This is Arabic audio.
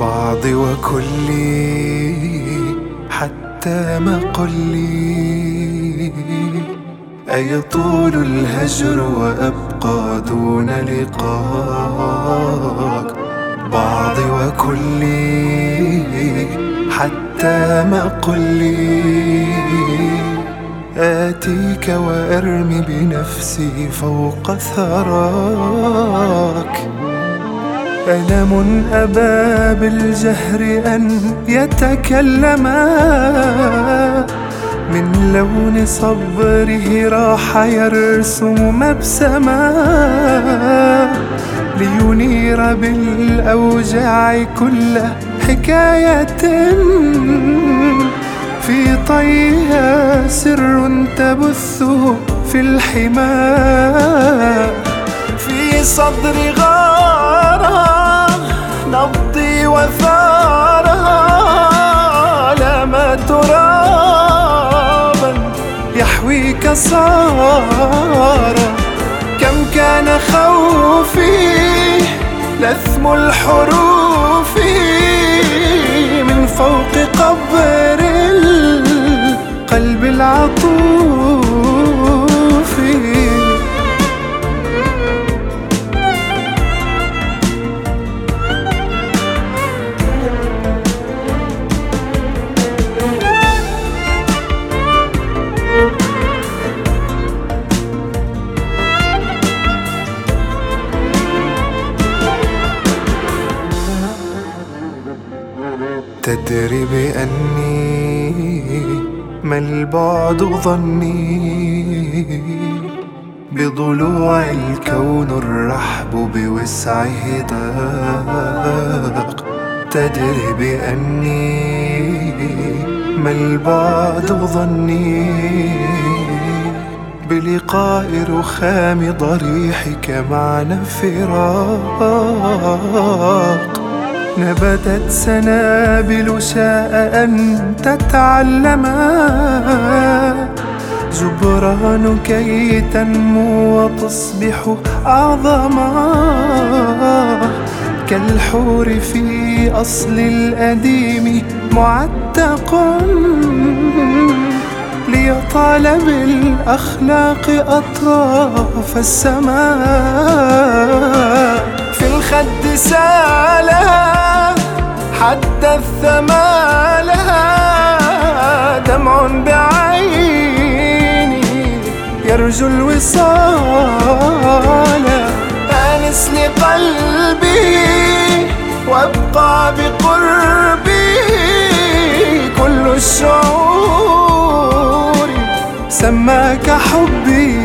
بعضي وكلي حتى ما قلي أيطول الهجر وأبقى دون لقاك ما قلي آتيك وأرمي بنفسي فوق ثراك. ألم أبى بالجهر أن يتكلما؟ من لون صبره راح يرسم مبسما. لينير بالأوجاع كل حكاية. في طيها سر تبثه في الحماء. في صدر غارة نبضي وثارة لما ترابا يحويك صار كم كان خوفي لثم الحروف. من فوق قبر تدري بأني ما البعد ظني بضلوع الكون الرحب بوسعه ضاق تدري بأني ما البعد ظني بلقاء رخام ضريحك معنا فراق نبتت سنابل شاء أن تتعلما جبران كي تنمو وتصبح أعظما كالحور في أصل الأديم معتق. ليطال بالأخلاق أطراف السماء. الخد سالها حتى الثما لها دمع بعيني يرجو الوصال. آنس لقلبي وابقى بقربي كل الشعور سماك حبي.